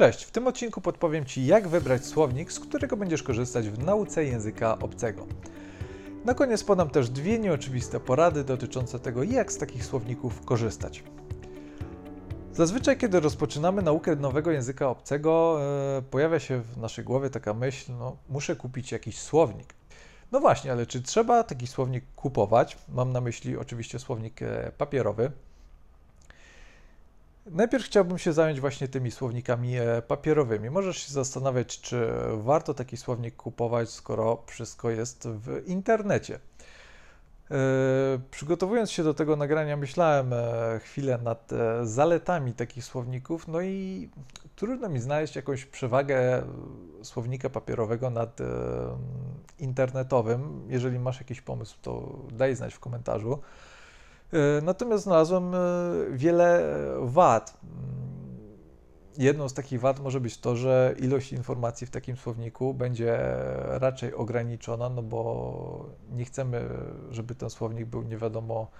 Cześć, w tym odcinku podpowiem Ci, jak wybrać słownik, z którego będziesz korzystać w nauce języka obcego. Na koniec podam też dwie nieoczywiste porady dotyczące tego, jak z takich słowników korzystać. Zazwyczaj, kiedy rozpoczynamy naukę nowego języka obcego, e, pojawia się w naszej głowie taka myśl, no muszę kupić jakiś słownik. No właśnie, ale czy trzeba taki słownik kupować? Mam na myśli oczywiście słownik e, papierowy. Najpierw chciałbym się zająć właśnie tymi słownikami e, papierowymi. Możesz się zastanawiać, czy warto taki słownik kupować, skoro wszystko jest w internecie. E, przygotowując się do tego nagrania, myślałem e, chwilę nad zaletami takich słowników, no i trudno mi znaleźć jakąś przewagę słownika papierowego nad internetowym. Jeżeli masz jakiś pomysł, to daj znać w komentarzu. E, natomiast znalazłem e, wiele wad. Mm, jedną z takich wad może być to, że ilość informacji w takim słowniku będzie raczej ograniczona, no bo nie chcemy, żeby ten słownik był nie wiadomo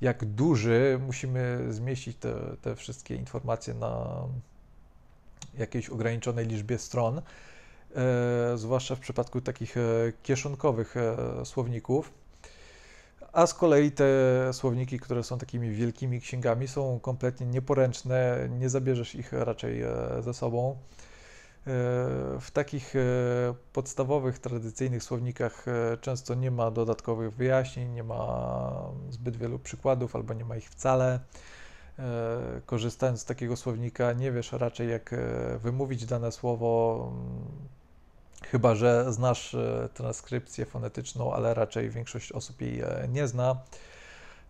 jak duży. Musimy zmieścić te, te wszystkie informacje na jakiejś ograniczonej liczbie stron, e, zwłaszcza w przypadku takich e, kieszonkowych e, słowników a z kolei te słowniki, które są takimi wielkimi księgami, są kompletnie nieporęczne, nie zabierzesz ich raczej e, ze sobą. E, w takich e, podstawowych, tradycyjnych słownikach często nie ma dodatkowych wyjaśnień, nie ma zbyt wielu przykładów albo nie ma ich wcale. Korzystając z takiego słownika, nie wiesz raczej, jak wymówić dane słowo, Chyba, że znasz e, transkrypcję fonetyczną, ale raczej większość osób jej e, nie zna.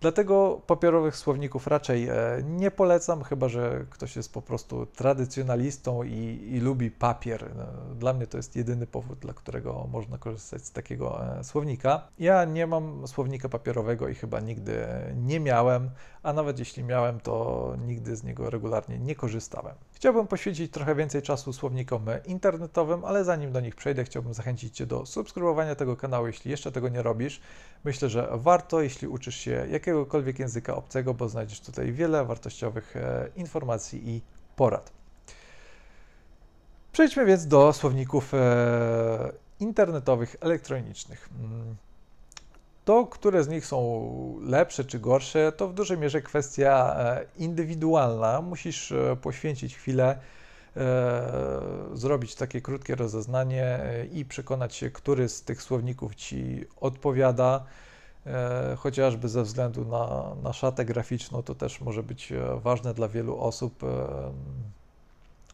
Dlatego papierowych słowników raczej e, nie polecam, chyba że ktoś jest po prostu tradycjonalistą i, i, lubi papier. Dla mnie to jest jedyny powód, dla którego można korzystać z takiego słownika. Ja nie mam słownika papierowego i chyba nigdy nie miałem, a nawet jeśli miałem, to nigdy z niego regularnie nie korzystałem. Chciałbym poświęcić trochę więcej czasu słownikom internetowym, ale zanim do nich przejdę, chciałbym zachęcić Cię do subskrybowania tego kanału, jeśli jeszcze tego nie robisz. Myślę, że warto, jeśli uczysz się jakiegokolwiek języka obcego, bo znajdziesz tutaj wiele wartościowych e, informacji i porad. Przejdźmy więc do słowników e, internetowych, elektronicznych. To, które z nich są lepsze czy gorsze, to w dużej mierze kwestia e, indywidualna. Musisz poświęcić chwilę, zrobić takie krótkie rozeznanie i przekonać się, który z tych słowników ci odpowiada E, chociażby ze względu na, na szatę graficzną, to też może być e, ważne dla wielu osób. E,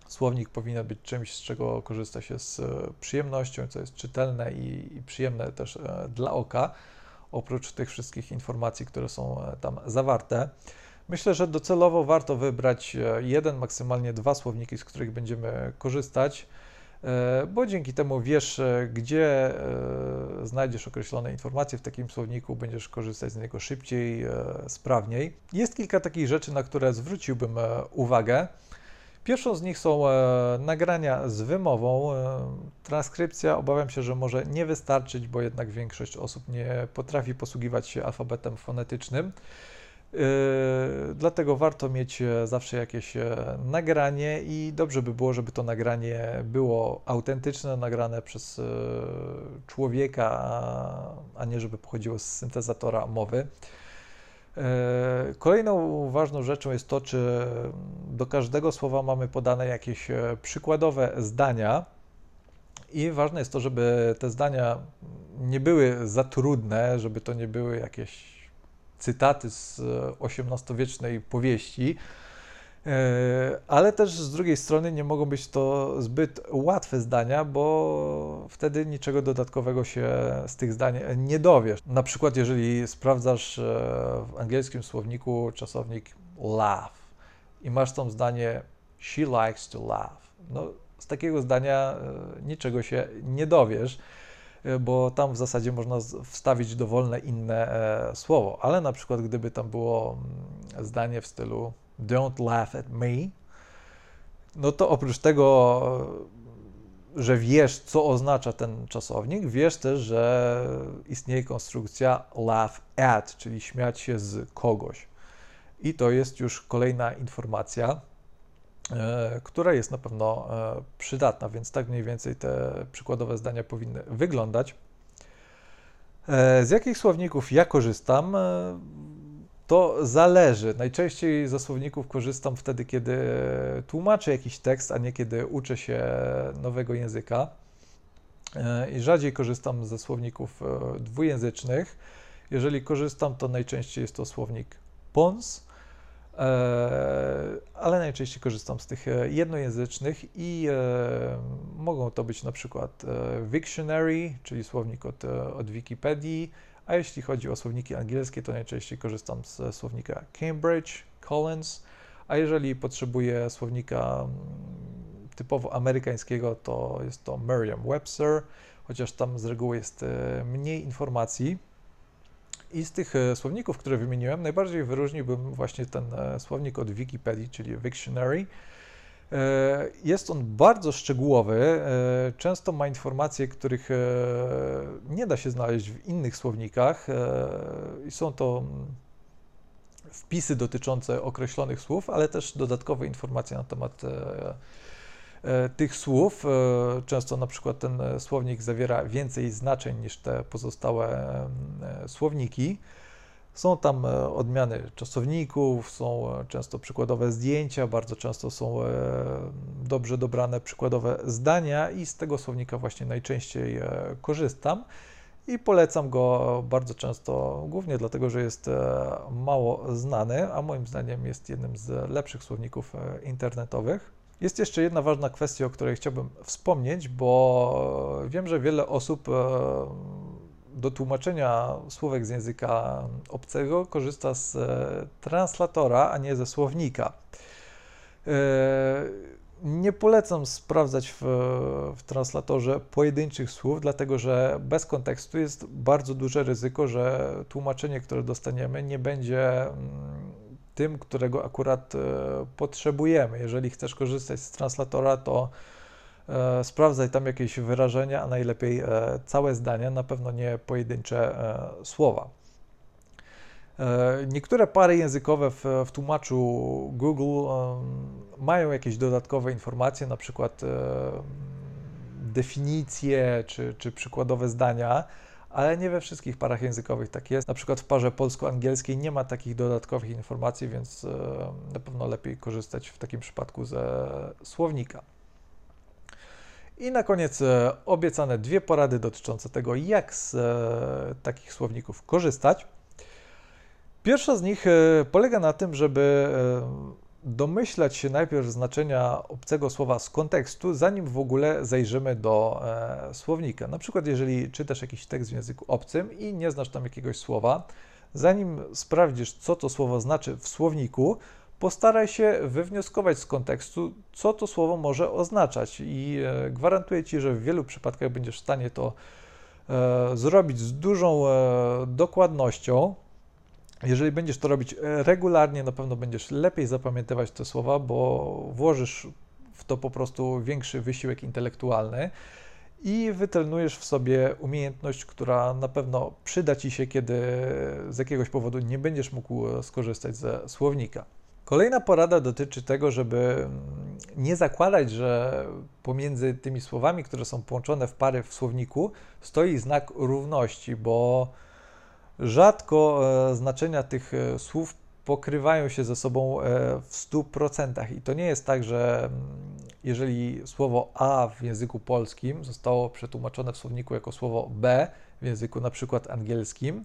słownik powinien być czymś, z czego korzysta się z przyjemnością, co jest czytelne i, i przyjemne też dla oka, oprócz tych wszystkich informacji, które są tam zawarte. Myślę, że docelowo warto wybrać jeden, maksymalnie dwa słowniki, z których będziemy korzystać. E, bo dzięki temu wiesz, e, gdzie e, znajdziesz określone informacje w takim słowniku, będziesz korzystać z niego szybciej, sprawniej. Jest kilka takich rzeczy, na które zwróciłbym uwagę. Pierwszą z nich są nagrania z wymową. Transkrypcja obawiam się, że może nie wystarczyć, bo jednak większość osób nie potrafi posługiwać się alfabetem fonetycznym. Yy, dlatego warto mieć e, zawsze jakieś e, nagranie i dobrze by było, żeby to nagranie było autentyczne, nagrane przez e, człowieka, a nie żeby pochodziło z syntezatora mowy. Kolejną ważną rzeczą jest to, czy do każdego słowa mamy podane jakieś przykładowe zdania. I ważne jest to, żeby te zdania nie były za trudne, żeby to nie były jakieś cytaty z XVIII-wiecznej powieści, e, ale też z drugiej strony nie mogą być to zbyt łatwe zdania, bo wtedy niczego dodatkowego się z tych zdań nie dowiesz. Na przykład, jeżeli sprawdzasz e, w angielskim słowniku czasownik laugh i masz tam zdanie she likes to laugh, no z takiego zdania e, niczego się nie dowiesz. E, bo tam w zasadzie można wstawić dowolne inne e, słowo, ale na przykład gdyby tam było mm, zdanie w stylu don't laugh at me, no to oprócz tego, że wiesz, co oznacza ten czasownik, wiesz też, że istnieje konstrukcja laugh at, czyli śmiać się z kogoś. I to jest już kolejna informacja, e, która jest na pewno e, przydatna, więc tak mniej więcej te przykładowe zdania powinny wyglądać. E, z jakich słowników ja korzystam? E, to zależy. Najczęściej ze słowników korzystam wtedy, kiedy tłumaczę jakiś tekst, a nie kiedy uczę się nowego języka. E, I rzadziej korzystam ze słowników dwujęzycznych. Jeżeli korzystam, to najczęściej jest to słownik PONS, ale najczęściej korzystam z tych jednojęzycznych i mogą to być na przykład Wiktionary, czyli słownik od, od Wikipedii, a jeśli chodzi o słowniki angielskie, to najczęściej korzystam z słownika Cambridge, Collins, a jeżeli potrzebuję słownika mm, typowo amerykańskiego, to jest to Merriam-Webster, chociaż tam z reguły jest e, mniej informacji. I z tych e, słowników, które wymieniłem, najbardziej wyróżniłbym właśnie ten e, słownik od Wikipedii, czyli Wiktionary, jest on bardzo szczegółowy, e, często ma informacje, których e, nie da się znaleźć w innych słownikach i są to mm, wpisy dotyczące określonych słów, ale też dodatkowe informacje na temat tych słów. Często na przykład ten słownik zawiera więcej znaczeń niż te pozostałe słowniki. Są tam e, odmiany czasowników, są e, często przykładowe zdjęcia, bardzo często są e, dobrze dobrane przykładowe zdania i z tego słownika właśnie najczęściej korzystam i polecam go bardzo często, głównie dlatego, że jest mało znany, a moim zdaniem jest jednym z lepszych słowników internetowych. Jest jeszcze jedna ważna kwestia, o której chciałbym wspomnieć, bo wiem, że wiele osób do tłumaczenia słówek z języka obcego korzysta z e, translatora, a nie ze słownika. E, nie polecam sprawdzać w, w, translatorze pojedynczych słów, dlatego że bez kontekstu jest bardzo duże ryzyko, że tłumaczenie, które dostaniemy, nie będzie mm, tym, którego akurat e, potrzebujemy. Jeżeli chcesz korzystać z translatora, to E, sprawdzaj tam jakieś wyrażenia, a najlepiej e, całe zdania, na pewno nie pojedyncze e, słowa. Niektóre pary językowe w, w tłumaczu Google mają jakieś dodatkowe informacje, na przykład definicje czy, czy przykładowe zdania, ale nie we wszystkich parach językowych tak jest. Na przykład w parze polsko-angielskiej nie ma takich dodatkowych informacji, więc na pewno lepiej korzystać w takim przypadku ze słownika. I na koniec e, obiecane dwie porady dotyczące tego, jak z e, takich słowników korzystać. Pierwsza z nich e, polega na tym, żeby domyślać się najpierw znaczenia obcego słowa z kontekstu, zanim w ogóle zajrzymy do słownika. Na przykład, jeżeli czytasz jakiś tekst w języku obcym i nie znasz tam jakiegoś słowa, zanim sprawdzisz, co to słowo znaczy w słowniku, postaraj się wywnioskować z kontekstu, co to słowo może oznaczać, i e, gwarantuję Ci, że w wielu przypadkach będziesz w stanie to e, zrobić z dużą e, dokładnością. Jeżeli będziesz to robić regularnie, na pewno będziesz lepiej zapamiętywać te słowa, bo włożysz w to po prostu większy wysiłek intelektualny i wytrenujesz w sobie umiejętność, która na pewno przyda Ci się, kiedy z jakiegoś powodu nie będziesz mógł skorzystać ze słownika. Kolejna porada dotyczy tego, żeby nie zakładać, że pomiędzy tymi słowami, które są połączone w pary w słowniku, stoi znak równości, bo rzadko e, znaczenia tych e, słów pokrywają się ze sobą e, w 100%. I to nie jest tak, że mm, jeżeli słowo A w języku polskim zostało przetłumaczone w słowniku jako słowo B w języku na przykład angielskim,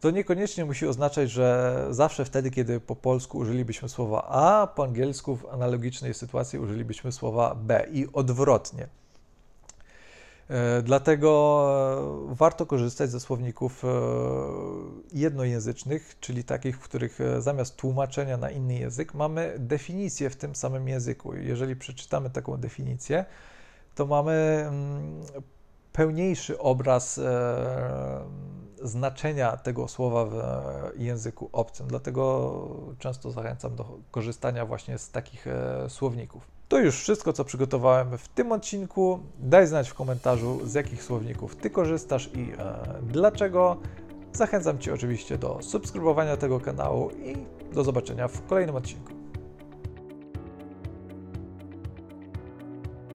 to niekoniecznie musi oznaczać, że zawsze wtedy, kiedy po polsku użylibyśmy słowa A, po angielsku w analogicznej sytuacji użylibyśmy słowa B i odwrotnie. E, dlatego e, warto korzystać ze słowników e, jednojęzycznych, czyli takich, w których zamiast tłumaczenia na inny język mamy definicję w tym samym języku. Jeżeli przeczytamy taką definicję, to mamy mm, pełniejszy obraz znaczenia tego słowa w języku obcym. Dlatego często zachęcam do korzystania właśnie z takich e, słowników. To już wszystko, co przygotowałem w tym odcinku. Daj znać w komentarzu, z jakich słowników Ty korzystasz i e, dlaczego. Zachęcam Cię oczywiście do subskrybowania tego kanału i do zobaczenia w kolejnym odcinku.